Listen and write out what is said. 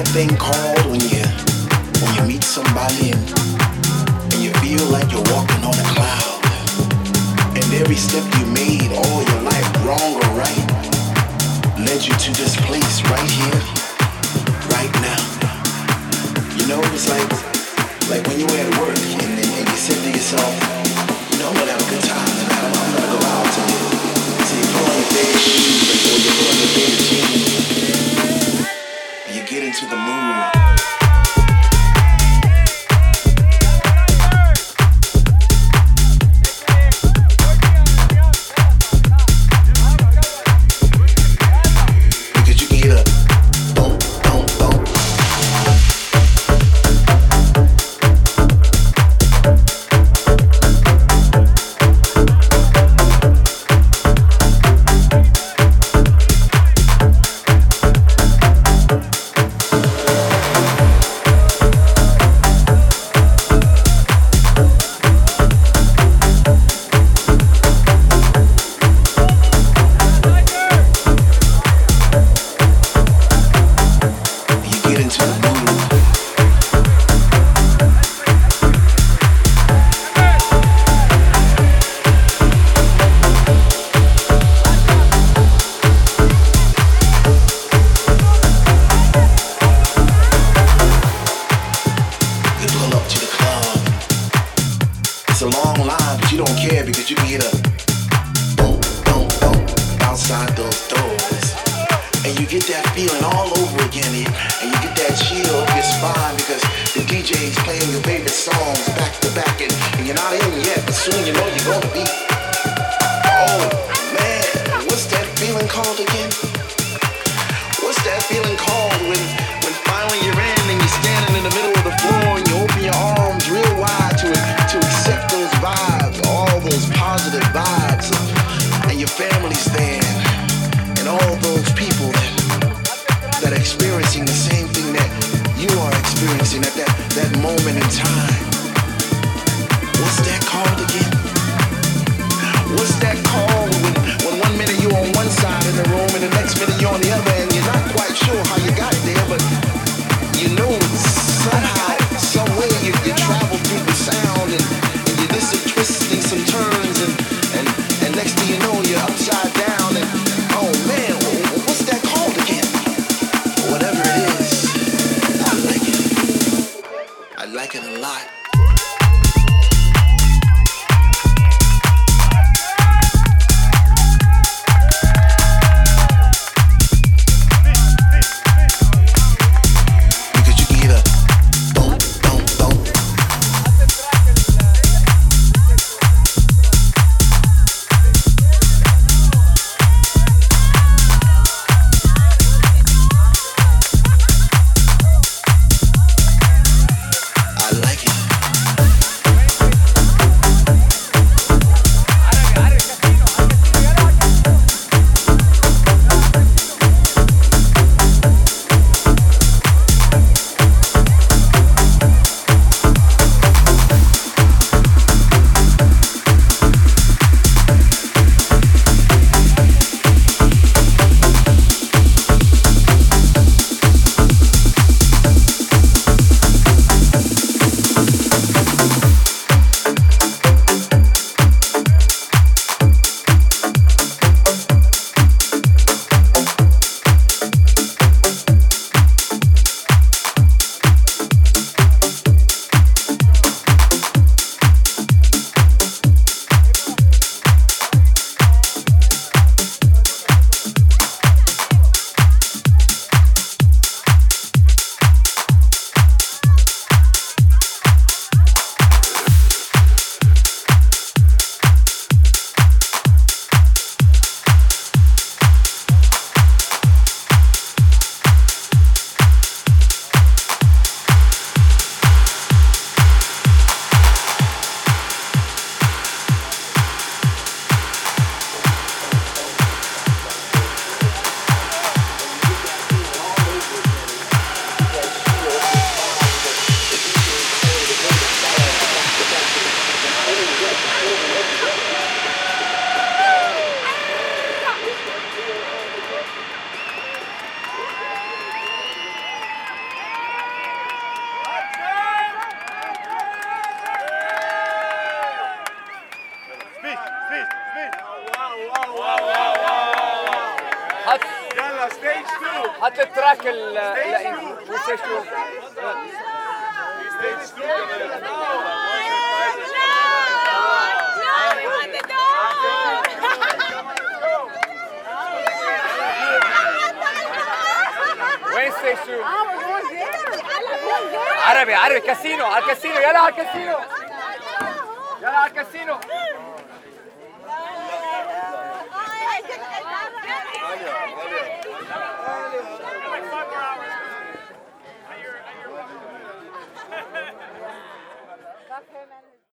that thing called when you when you meet somebody and, and you feel like you're walking on a cloud? And every step you made all your life, wrong or right, led you to this place right here, right now. You know, it's like like when you were at work and, and, and you said to yourself, you know, I'm gonna have a good time tonight. I'm, gonna go out and see, put on your favorite shoes or you put on your favorite jeans to the moon.